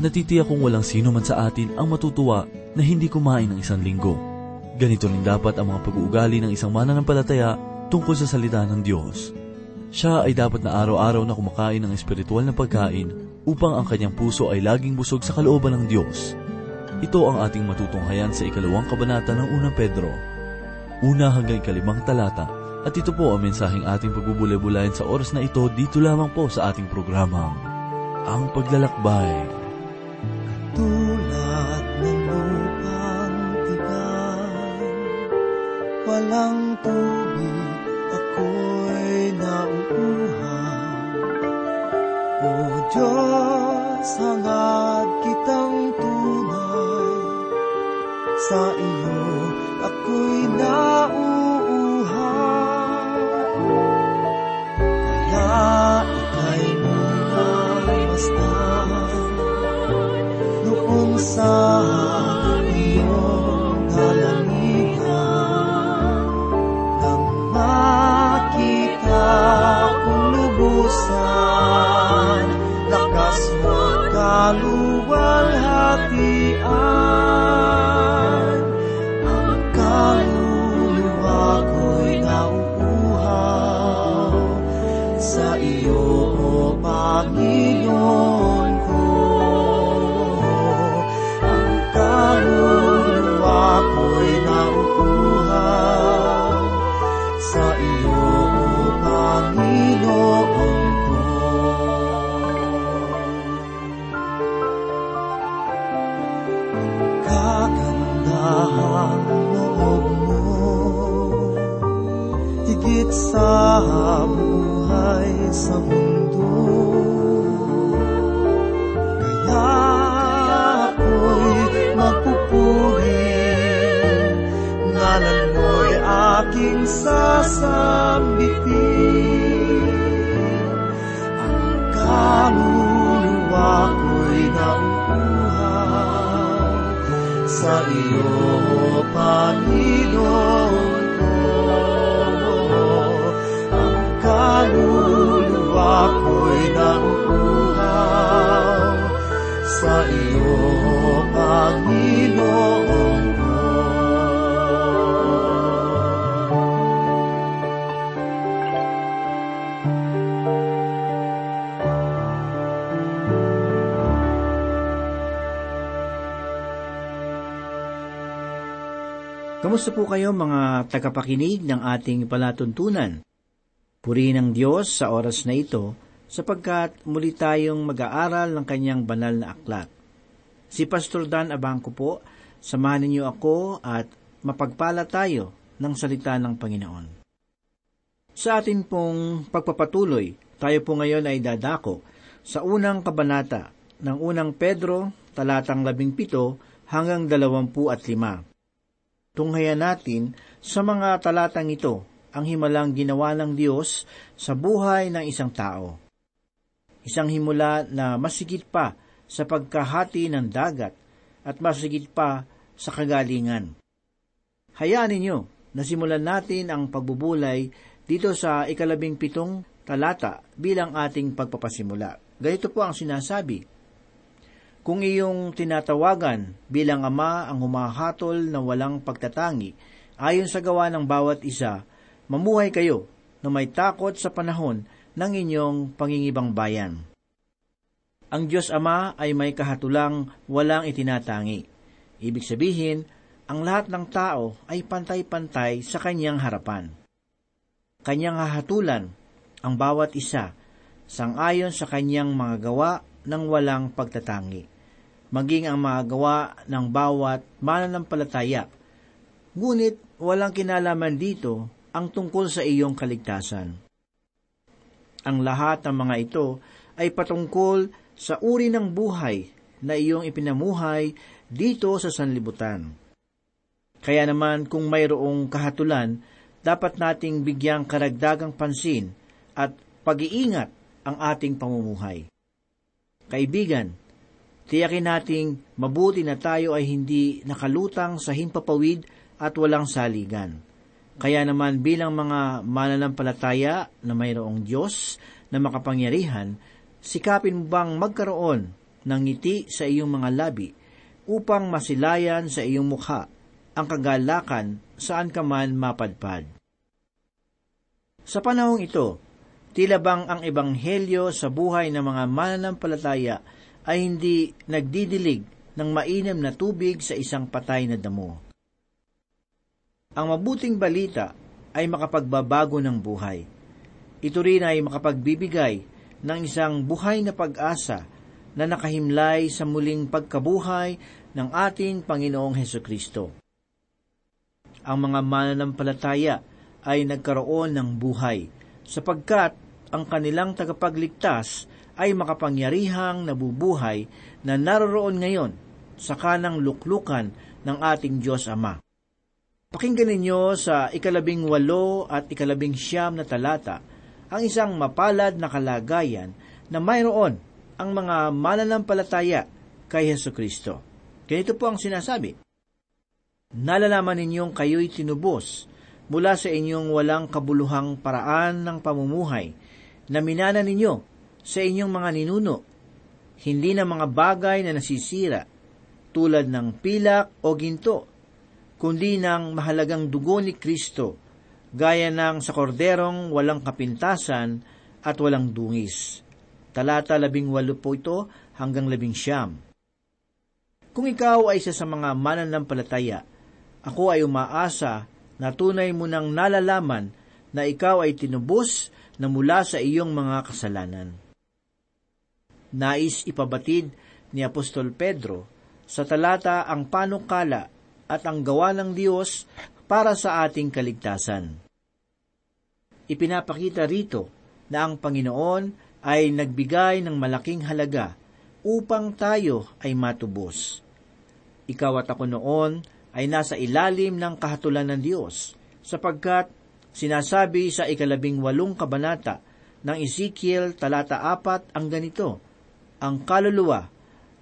natitiyak kong walang sino man sa atin ang matutuwa na hindi kumain ng isang linggo. Ganito rin dapat ang mga pag-uugali ng isang mananampalataya tungkol sa salita ng Diyos. Siya ay dapat na araw-araw na kumakain ng espiritual na pagkain upang ang kanyang puso ay laging busog sa kalooban ng Diyos. Ito ang ating matutunghayan sa ikalawang kabanata ng unang Pedro. Una hanggang ikalimang talata at ito po ang mensaheng ating pagbubulay-bulayan sa oras na ito dito lamang po sa ating programa, Ang Paglalakbay. Tulad ng lupang tigang, walang tubig ako'y nauuhaw. O Diyos, hangad kitang tunay, sa iyo ako'y nauuhaw. Kaya ika'y munang masdan, noong iyo, Panginoon ko. Kamusta po kayo mga tagapakinig ng ating palatuntunan? Purihin ang Diyos sa oras na ito sapagkat muli tayong mag-aaral ng kanyang banal na aklat. Si Pastor Dan Abangco po, samahan ninyo ako at mapagpala tayo ng salita ng Panginoon. Sa atin pong pagpapatuloy, tayo po ngayon ay dadako sa unang kabanata ng unang Pedro, talatang labing pito hanggang dalawampu at lima. Tunghayan natin sa mga talatang ito ang himalang ginawa ng Diyos sa buhay ng isang tao. Isang himula na masigit pa sa pagkahati ng dagat at masigit pa sa kagalingan. Hayaan ninyo na simulan natin ang pagbubulay dito sa ikalabing pitong talata bilang ating pagpapasimula. Ganito po ang sinasabi, kung iyong tinatawagan bilang ama ang humahatol na walang pagtatangi, ayon sa gawa ng bawat isa, mamuhay kayo na may takot sa panahon ng inyong pangingibang bayan. Ang Diyos Ama ay may kahatulang walang itinatangi. Ibig sabihin, ang lahat ng tao ay pantay-pantay sa kanyang harapan. Kanyang hahatulan ang bawat isa sangayon sa kanyang mga gawa ng walang pagtatangi, maging ang mga gawa ng bawat mananampalataya. Ngunit walang kinalaman dito ang tungkol sa iyong kaligtasan. Ang lahat ng mga ito ay patungkol sa uri ng buhay na iyong ipinamuhay dito sa sanlibutan. Kaya naman kung mayroong kahatulan, dapat nating bigyang karagdagang pansin at pag-iingat ang ating pamumuhay. Kaibigan, tiyakin nating mabuti na tayo ay hindi nakalutang sa himpapawid at walang saligan. Kaya naman bilang mga mananampalataya na mayroong Diyos na makapangyarihan, sikapin mo bang magkaroon ng ngiti sa iyong mga labi upang masilayan sa iyong mukha ang kagalakan saan ka man mapadpad. Sa panahong ito, tila bang ang ebanghelyo sa buhay ng mga mananampalataya ay hindi nagdidilig ng mainam na tubig sa isang patay na damo. Ang mabuting balita ay makapagbabago ng buhay. Ito rin ay makapagbibigay ng isang buhay na pag-asa na nakahimlay sa muling pagkabuhay ng ating Panginoong Heso Kristo. Ang mga mananampalataya ay nagkaroon ng buhay sapagkat ang kanilang tagapagligtas ay makapangyarihang nabubuhay na naroroon ngayon sa kanang luklukan ng ating Diyos Ama. Pakinggan ninyo sa ikalabing walo at ikalabing siyam na talata ang isang mapalad na kalagayan na mayroon ang mga mananampalataya kay Heso Kristo. Ganito po ang sinasabi. Nalalaman ninyong kayo'y tinubos mula sa inyong walang kabuluhang paraan ng pamumuhay na minana ninyo sa inyong mga ninuno, hindi na mga bagay na nasisira, tulad ng pilak o ginto, kundi ng mahalagang dugo ni Kristo, gaya ng sa korderong walang kapintasan at walang dungis. Talata labing walo po ito hanggang labing siyam. Kung ikaw ay isa sa mga mananampalataya, ako ay umaasa na tunay mo nang nalalaman na ikaw ay tinubos na mula sa iyong mga kasalanan nais ipabatid ni Apostol Pedro sa talata ang panukala at ang gawa ng Diyos para sa ating kaligtasan. Ipinapakita rito na ang Panginoon ay nagbigay ng malaking halaga upang tayo ay matubos. Ikaw at ako noon ay nasa ilalim ng kahatulan ng Diyos, sapagkat sinasabi sa ikalabing walong kabanata ng Ezekiel talata apat ang ganito, ang kaluluwa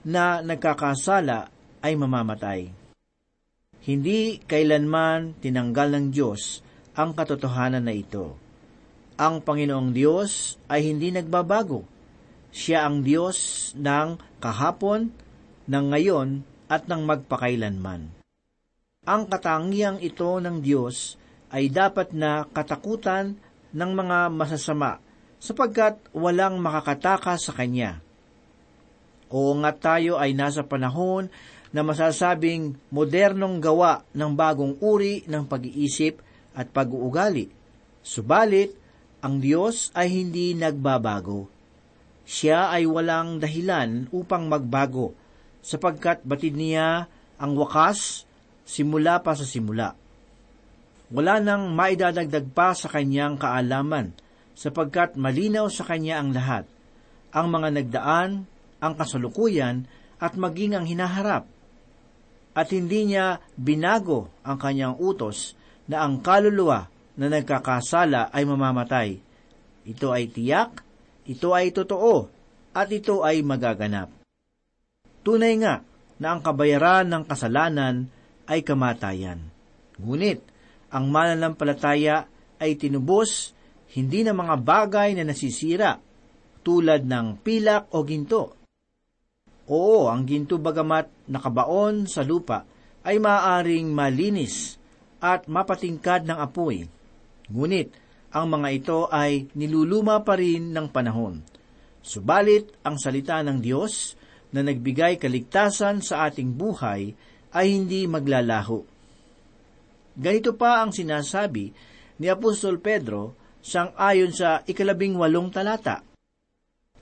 na nagkakasala ay mamamatay. Hindi kailanman tinanggal ng Diyos ang katotohanan na ito. Ang Panginoong Diyos ay hindi nagbabago. Siya ang Diyos ng kahapon, ng ngayon, at ng magpakailanman. Ang katangiang ito ng Diyos ay dapat na katakutan ng mga masasama sapagkat walang makakataka sa Kanya. Oo nga tayo ay nasa panahon na masasabing modernong gawa ng bagong uri ng pag-iisip at pag-uugali. Subalit, ang Diyos ay hindi nagbabago. Siya ay walang dahilan upang magbago, sapagkat batid niya ang wakas simula pa sa simula. Wala nang maidadagdag pa sa kanyang kaalaman, sapagkat malinaw sa kanya ang lahat. Ang mga nagdaan ang kasalukuyan at maging ang hinaharap. At hindi niya binago ang kanyang utos na ang kaluluwa na nagkakasala ay mamamatay. Ito ay tiyak, ito ay totoo, at ito ay magaganap. Tunay nga na ang kabayaran ng kasalanan ay kamatayan. Ngunit, ang mananampalataya ay tinubos hindi na mga bagay na nasisira, tulad ng pilak o ginto, Oo, ang ginto bagamat nakabaon sa lupa ay maaaring malinis at mapatingkad ng apoy. Ngunit, ang mga ito ay niluluma pa rin ng panahon. Subalit, ang salita ng Diyos na nagbigay kaligtasan sa ating buhay ay hindi maglalaho. Ganito pa ang sinasabi ni Apostol Pedro sang ayon sa ikalabing walong talata.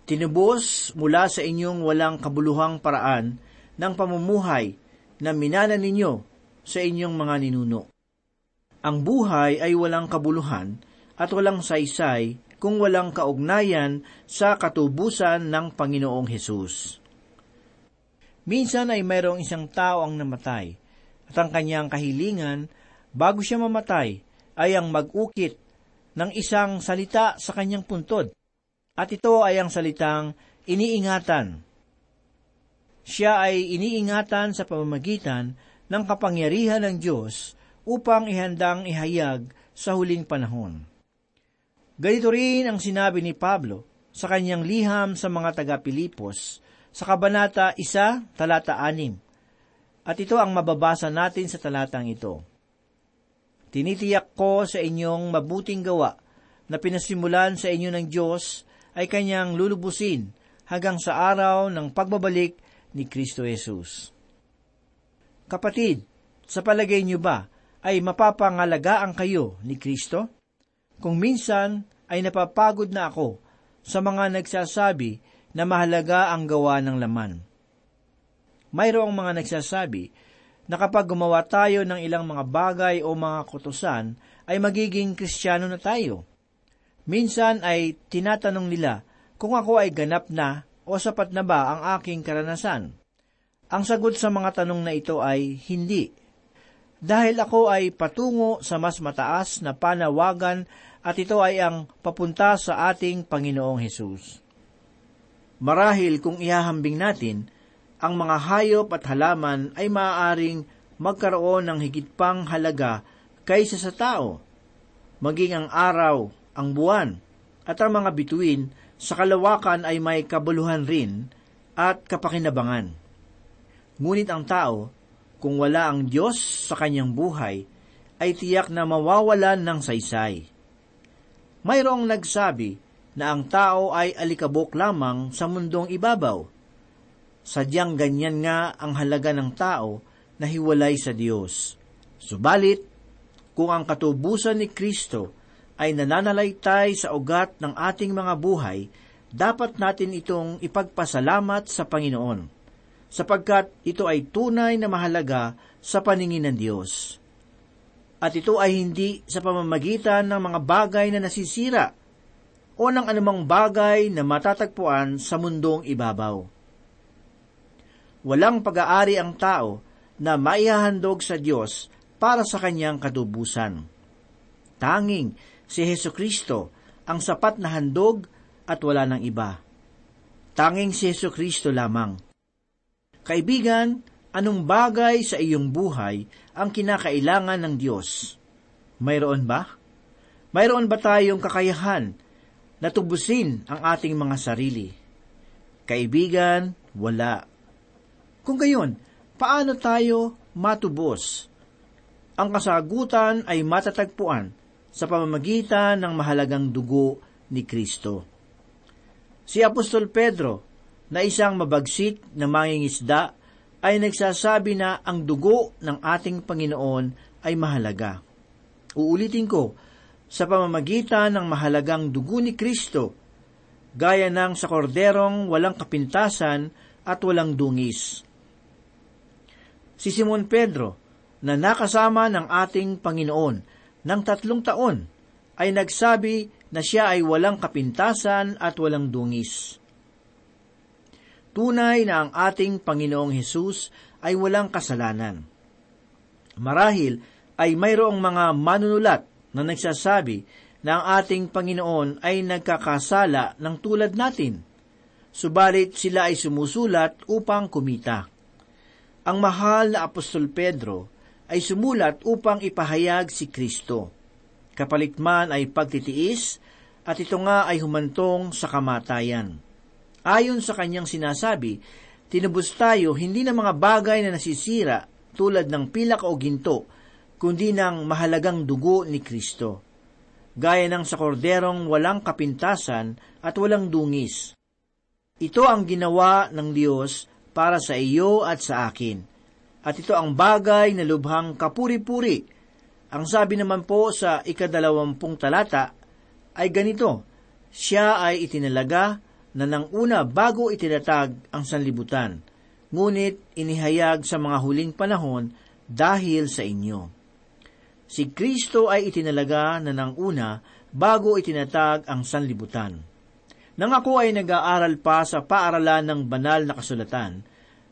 Tinubos mula sa inyong walang kabuluhang paraan ng pamumuhay na minana ninyo sa inyong mga ninuno. Ang buhay ay walang kabuluhan at walang saysay kung walang kaugnayan sa katubusan ng Panginoong Hesus. Minsan ay mayroong isang tao ang namatay at ang kanyang kahilingan bago siya mamatay ay ang mag-ukit ng isang salita sa kanyang puntod at ito ay ang salitang iniingatan. Siya ay iniingatan sa pamamagitan ng kapangyarihan ng Diyos upang ihandang ihayag sa huling panahon. Ganito rin ang sinabi ni Pablo sa kanyang liham sa mga taga-Pilipos sa Kabanata 1, talata 6. At ito ang mababasa natin sa talatang ito. Tinitiyak ko sa inyong mabuting gawa na pinasimulan sa inyo ng Diyos ay kanyang lulubusin hanggang sa araw ng pagbabalik ni Kristo Jesus. Kapatid, sa palagay niyo ba ay mapapangalagaan kayo ni Kristo? Kung minsan ay napapagod na ako sa mga nagsasabi na mahalaga ang gawa ng laman. Mayroong mga nagsasabi na kapag gumawa tayo ng ilang mga bagay o mga kutusan, ay magiging kristyano na tayo. Minsan ay tinatanong nila kung ako ay ganap na o sapat na ba ang aking karanasan. Ang sagot sa mga tanong na ito ay hindi. Dahil ako ay patungo sa mas mataas na panawagan at ito ay ang papunta sa ating Panginoong Hesus. Marahil kung ihahambing natin, ang mga hayop at halaman ay maaaring magkaroon ng higit pang halaga kaysa sa tao. Maging ang araw, ang buwan, at ang mga bituin sa kalawakan ay may kabuluhan rin at kapakinabangan. Ngunit ang tao, kung wala ang Diyos sa kanyang buhay, ay tiyak na mawawalan ng saysay. Mayroong nagsabi na ang tao ay alikabok lamang sa mundong ibabaw. Sadyang ganyan nga ang halaga ng tao na hiwalay sa Diyos. Subalit, kung ang katubusan ni Kristo ay nananalaytay sa ugat ng ating mga buhay, dapat natin itong ipagpasalamat sa Panginoon, sapagkat ito ay tunay na mahalaga sa paningin ng Diyos. At ito ay hindi sa pamamagitan ng mga bagay na nasisira, o ng anumang bagay na matatagpuan sa mundong ibabaw. Walang pag-aari ang tao na maihahandog sa Diyos para sa kanyang katubusan. Tanging si Heso Kristo ang sapat na handog at wala ng iba. Tanging si Heso Kristo lamang. Kaibigan, anong bagay sa iyong buhay ang kinakailangan ng Diyos? Mayroon ba? Mayroon ba tayong kakayahan natubusin ang ating mga sarili. Kaibigan, wala. Kung gayon, paano tayo matubos? Ang kasagutan ay matatagpuan sa pamamagitan ng mahalagang dugo ni Kristo. Si Apostol Pedro, na isang mabagsik na mangingisda, ay nagsasabi na ang dugo ng ating Panginoon ay mahalaga. Uulitin ko, sa pamamagitan ng mahalagang dugo ni Kristo, gaya ng sa korderong walang kapintasan at walang dungis. Si Simon Pedro, na nakasama ng ating Panginoon ng tatlong taon, ay nagsabi na siya ay walang kapintasan at walang dungis. Tunay na ang ating Panginoong Hesus ay walang kasalanan. Marahil ay mayroong mga manunulat na nagsasabi na ang ating Panginoon ay nagkakasala ng tulad natin. Subalit sila ay sumusulat upang kumita. Ang mahal na Apostol Pedro ay sumulat upang ipahayag si Kristo. Kapalit man ay pagtitiis, at ito nga ay humantong sa kamatayan. Ayon sa kanyang sinasabi, tinubos tayo hindi ng mga bagay na nasisira tulad ng pilak o ginto, kundi ng mahalagang dugo ni Kristo, gaya ng sa korderong walang kapintasan at walang dungis. Ito ang ginawa ng Diyos para sa iyo at sa akin, at ito ang bagay na lubhang kapuri-puri. Ang sabi naman po sa ikadalawampung talata ay ganito, siya ay itinalaga na nang una bago itinatag ang sanlibutan, ngunit inihayag sa mga huling panahon dahil sa inyo. Si Kristo ay itinalaga na ng una bago itinatag ang sanlibutan. Nang ako ay nag-aaral pa sa paaralan ng banal na kasulatan,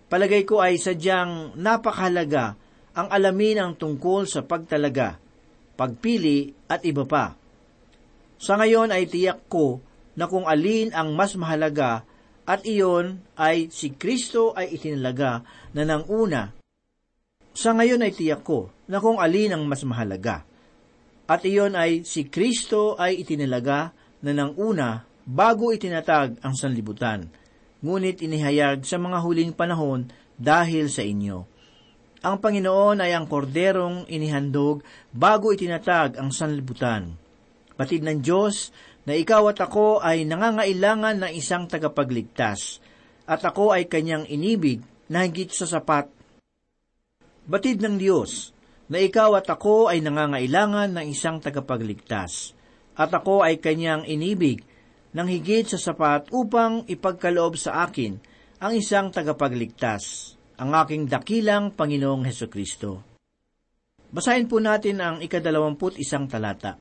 palagay ko ay sadyang napakahalaga ang alamin ang tungkol sa pagtalaga, pagpili at iba pa. Sa ngayon ay tiyak ko na kung alin ang mas mahalaga at iyon ay si Kristo ay itinalaga na ng una sa ngayon ay tiyak ko na kung alin ang mas mahalaga. At iyon ay si Kristo ay itinalaga na ng una bago itinatag ang sanlibutan. Ngunit inihayag sa mga huling panahon dahil sa inyo. Ang Panginoon ay ang korderong inihandog bago itinatag ang sanlibutan. Batid ng Diyos na ikaw at ako ay nangangailangan ng isang tagapagligtas, at ako ay kanyang inibig na higit sa sapat. Batid ng Diyos na ikaw at ako ay nangangailangan ng isang tagapagligtas, at ako ay kanyang inibig ng higit sa sapat upang ipagkaloob sa akin ang isang tagapagligtas ang aking dakilang Panginoong Heso Kristo. Basahin po natin ang ikadalawamput isang talata.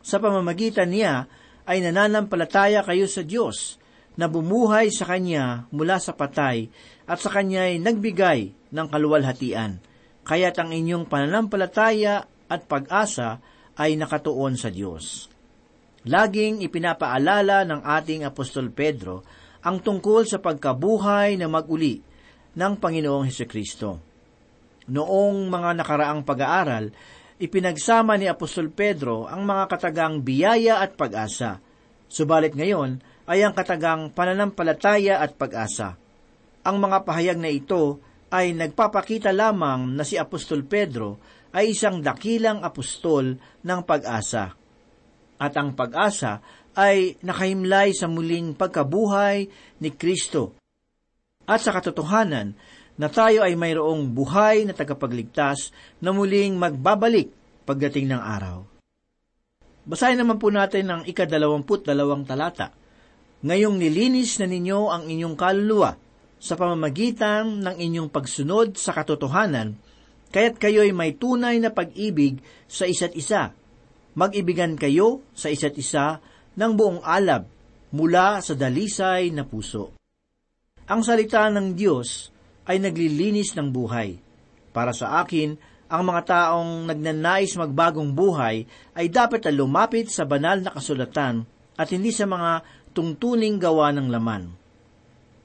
Sa pamamagitan niya ay nananampalataya kayo sa Diyos na bumuhay sa Kanya mula sa patay at sa Kanya ay nagbigay ng kaluwalhatian. Kaya't ang inyong pananampalataya at pag-asa ay nakatuon sa Diyos. Laging ipinapaalala ng ating Apostol Pedro ang tungkol sa pagkabuhay na maguli ng Panginoong Heso Kristo. Noong mga nakaraang pag-aaral, ipinagsama ni Apostol Pedro ang mga katagang biyaya at pag-asa. Subalit ngayon ay ang katagang pananampalataya at pag-asa. Ang mga pahayag na ito ay nagpapakita lamang na si Apostol Pedro ay isang dakilang apostol ng pag-asa. At ang pag-asa ay nakahimlay sa muling pagkabuhay ni Kristo at sa katotohanan na tayo ay mayroong buhay na tagapagligtas na muling magbabalik pagdating ng araw. Basahin naman po natin ang ikadalawamput dalawang talata. Ngayong nilinis na ninyo ang inyong kaluluwa sa pamamagitan ng inyong pagsunod sa katotohanan, kaya't kayo'y may tunay na pag-ibig sa isa't isa. Mag-ibigan kayo sa isa't isa ng buong alab mula sa dalisay na puso. Ang salita ng Diyos ay naglilinis ng buhay. Para sa akin, ang mga taong nagnanais magbagong buhay ay dapat na lumapit sa banal na kasulatan at hindi sa mga tungtuning gawa ng laman.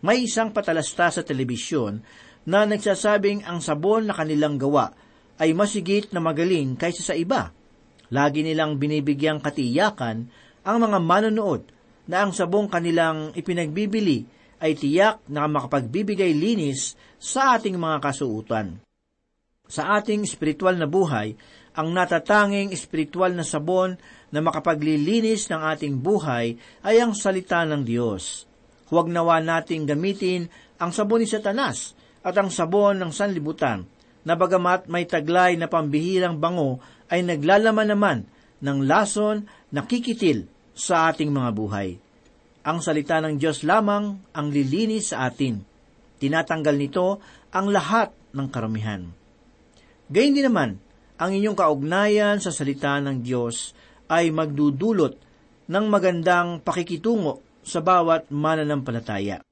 May isang patalasta sa telebisyon na nagsasabing ang sabon na kanilang gawa ay masigit na magaling kaysa sa iba. Lagi nilang binibigyang katiyakan ang mga manonood na ang sabong kanilang ipinagbibili ay tiyak na makapagbibigay linis sa ating mga kasuutan. Sa ating espiritual na buhay, ang natatanging espiritual na sabon na makapaglilinis ng ating buhay ay ang salita ng Diyos. Huwag nawa nating gamitin ang sabon ni Satanas at ang sabon ng sanlibutan, na bagamat may taglay na pambihirang bango ay naglalaman naman ng lason na kikitil sa ating mga buhay. Ang salita ng Diyos lamang ang lilinis sa atin. Tinatanggal nito ang lahat ng karamihan. Gayun din naman, ang inyong kaugnayan sa salita ng Diyos ay magdudulot ng magandang pakikitungo sa bawat mananampalataya.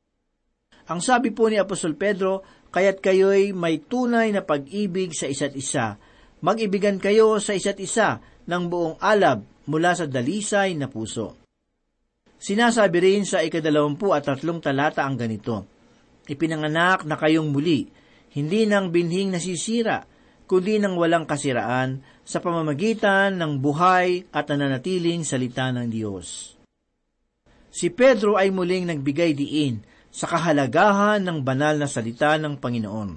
Ang sabi po ni Apostol Pedro, kaya't kayo'y may tunay na pag-ibig sa isa't isa, mag-ibigan kayo sa isa't isa ng buong alab mula sa dalisay na puso. Sinasabi rin sa ikadalawampu at tatlong talata ang ganito, Ipinanganak na kayong muli, hindi ng binhing nasisira, kundi ng walang kasiraan sa pamamagitan ng buhay at nananatiling salita ng Diyos. Si Pedro ay muling nagbigay diin sa kahalagahan ng banal na salita ng Panginoon.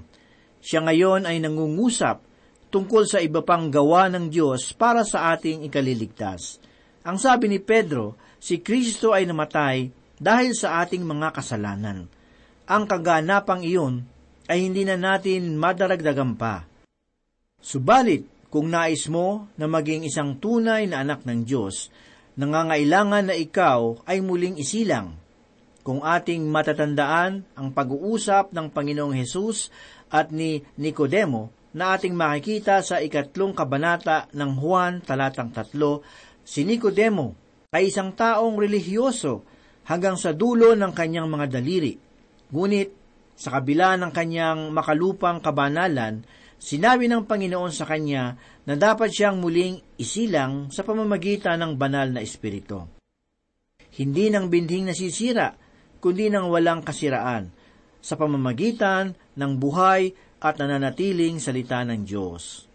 Siya ngayon ay nangungusap tungkol sa iba pang gawa ng Diyos para sa ating ikaliligtas. Ang sabi ni Pedro, si Kristo ay namatay dahil sa ating mga kasalanan. Ang kaganapang iyon ay hindi na natin madaragdagan pa. Subalit, kung nais mo na maging isang tunay na anak ng Diyos, nangangailangan na ikaw ay muling isilang. Kung ating matatandaan ang pag-uusap ng Panginoong Hesus at ni Nicodemo na ating makikita sa ikatlong kabanata ng Juan talatang tatlo, si Nicodemo ay isang taong relihiyoso hanggang sa dulo ng kanyang mga daliri. Ngunit, sa kabila ng kanyang makalupang kabanalan, sinabi ng Panginoon sa kanya na dapat siyang muling isilang sa pamamagitan ng banal na espiritu. Hindi ng binding nasisira, kundi ng walang kasiraan, sa pamamagitan ng buhay at nananatiling salita ng Diyos.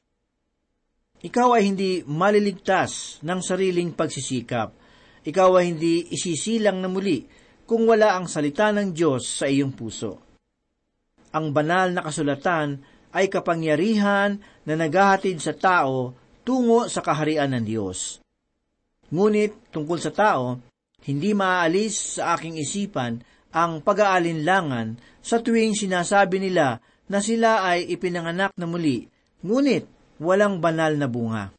Ikaw ay hindi maliligtas ng sariling pagsisikap, ikaw ay hindi isisilang na muli, kung wala ang salita ng Diyos sa iyong puso. Ang banal na kasulatan ay kapangyarihan na naghahatid sa tao tungo sa kaharian ng Diyos. Ngunit tungkol sa tao, hindi maaalis sa aking isipan ang pag-aalinlangan sa tuwing sinasabi nila na sila ay ipinanganak na muli, ngunit walang banal na bunga.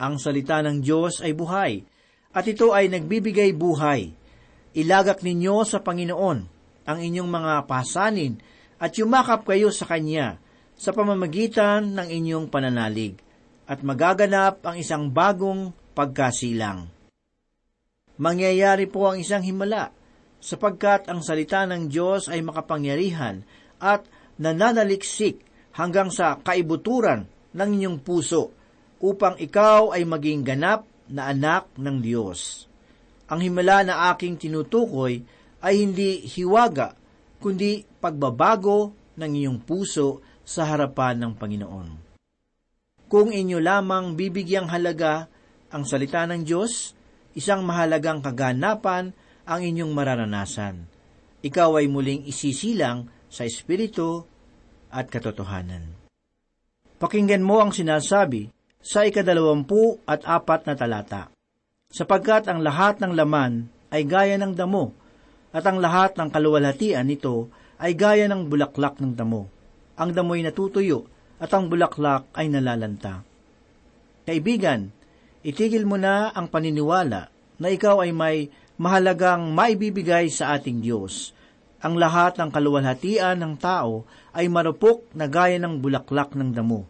Ang salita ng Diyos ay buhay, at ito ay nagbibigay buhay. Ilagak ninyo sa Panginoon ang inyong mga pasanin at yumakap kayo sa Kanya sa pamamagitan ng inyong pananalig at magaganap ang isang bagong pagkasilang. Mangyayari po ang isang himala sapagkat ang salita ng Diyos ay makapangyarihan at nananaliksik hanggang sa kaibuturan ng inyong puso upang ikaw ay maging ganap na anak ng Diyos. Ang himala na aking tinutukoy ay hindi hiwaga, kundi pagbabago ng iyong puso sa harapan ng Panginoon. Kung inyo lamang bibigyang halaga ang salita ng Diyos, isang mahalagang kaganapan ang inyong mararanasan. Ikaw ay muling isisilang sa Espiritu at katotohanan. Pakinggan mo ang sinasabi sa ikadalawampu at apat na talata sapagkat ang lahat ng laman ay gaya ng damo, at ang lahat ng kaluwalhatian nito ay gaya ng bulaklak ng damo. Ang damo'y natutuyo, at ang bulaklak ay nalalanta. Kaibigan, itigil mo na ang paniniwala na ikaw ay may mahalagang maibibigay sa ating Diyos. Ang lahat ng kaluwalhatian ng tao ay marupok na gaya ng bulaklak ng damo.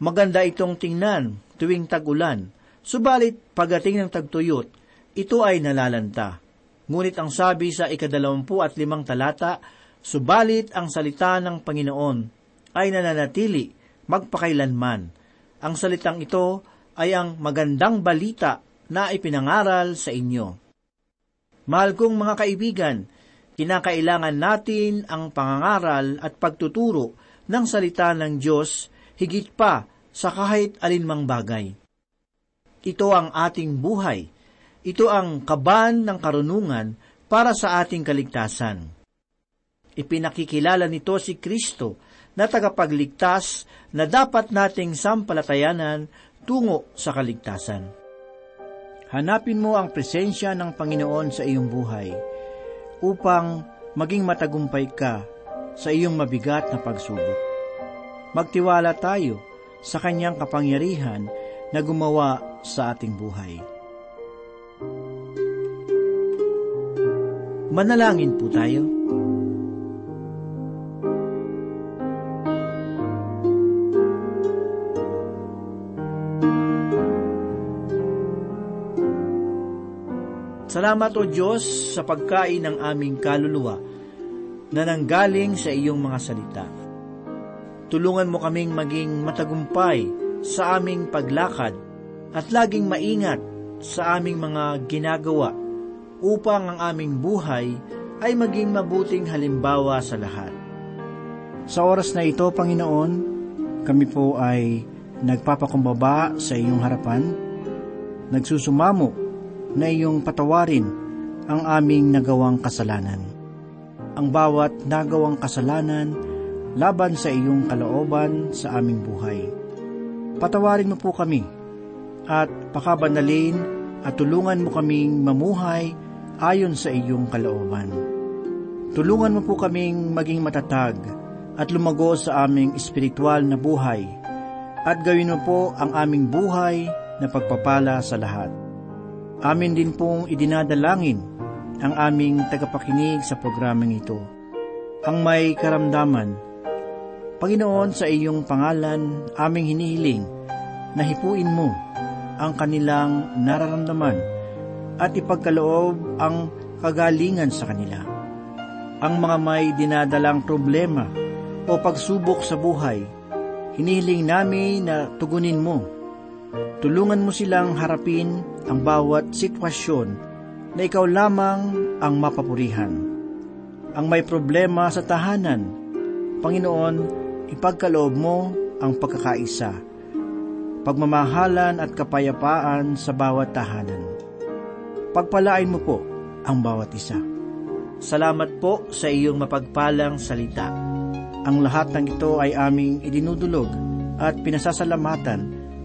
Maganda itong tingnan tuwing tag-ulan, Subalit, pagating ng tagtuyot, ito ay nalalanta. Ngunit ang sabi sa ikadalawampu at limang talata, subalit ang salita ng Panginoon ay nananatili magpakailanman. Ang salitang ito ay ang magandang balita na ipinangaral sa inyo. Mahal kong mga kaibigan, kinakailangan natin ang pangangaral at pagtuturo ng salita ng Diyos higit pa sa kahit alinmang bagay. Ito ang ating buhay. Ito ang kaban ng karunungan para sa ating kaligtasan. Ipinakikilala nito si Kristo na tagapagligtas na dapat nating sampalatayanan tungo sa kaligtasan. Hanapin mo ang presensya ng Panginoon sa iyong buhay upang maging matagumpay ka sa iyong mabigat na pagsubok. Magtiwala tayo sa kanyang kapangyarihan na gumawa sa ating buhay. Manalangin po tayo. Salamat o Diyos sa pagkain ng aming kaluluwa na nanggaling sa iyong mga salita. Tulungan mo kaming maging matagumpay sa aming paglakad at laging maingat sa aming mga ginagawa upang ang aming buhay ay maging mabuting halimbawa sa lahat. Sa oras na ito, Panginoon, kami po ay nagpapakumbaba sa iyong harapan, nagsusumamo na iyong patawarin ang aming nagawang kasalanan. Ang bawat nagawang kasalanan laban sa iyong kalooban sa aming buhay. Patawarin mo po kami at pakabanalin at tulungan mo kaming mamuhay ayon sa iyong kalooban. Tulungan mo po kaming maging matatag at lumago sa aming espiritual na buhay at gawin mo po ang aming buhay na pagpapala sa lahat. Amin din pong idinadalangin ang aming tagapakinig sa programang ito. Ang may karamdaman, Panginoon sa iyong pangalan aming hinihiling na hipuin mo ang kanilang nararamdaman at ipagkaloob ang kagalingan sa kanila. Ang mga may dinadalang problema o pagsubok sa buhay, hinihiling namin na tugunin mo. Tulungan mo silang harapin ang bawat sitwasyon na ikaw lamang ang mapapurihan. Ang may problema sa tahanan, Panginoon, ipagkaloob mo ang pagkakaisa, pagmamahalan at kapayapaan sa bawat tahanan. Pagpalain mo po ang bawat isa. Salamat po sa iyong mapagpalang salita. Ang lahat ng ito ay aming idinudulog at pinasasalamatan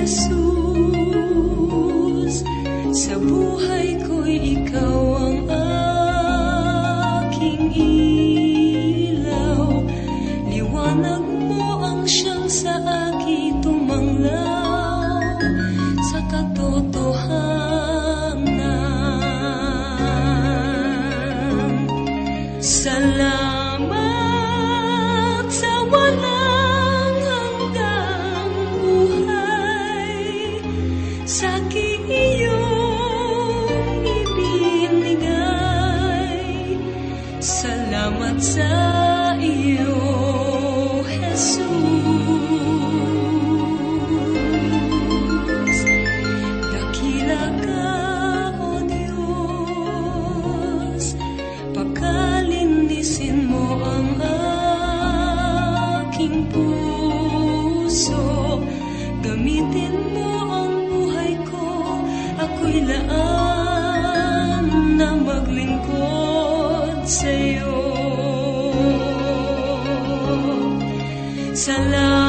Jesús, daan na maglingkod sa'yo. Salamat.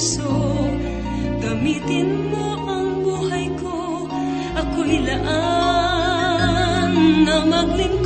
puso. Gamitin mo ang buhay ko. Ako'y laan na maglingkod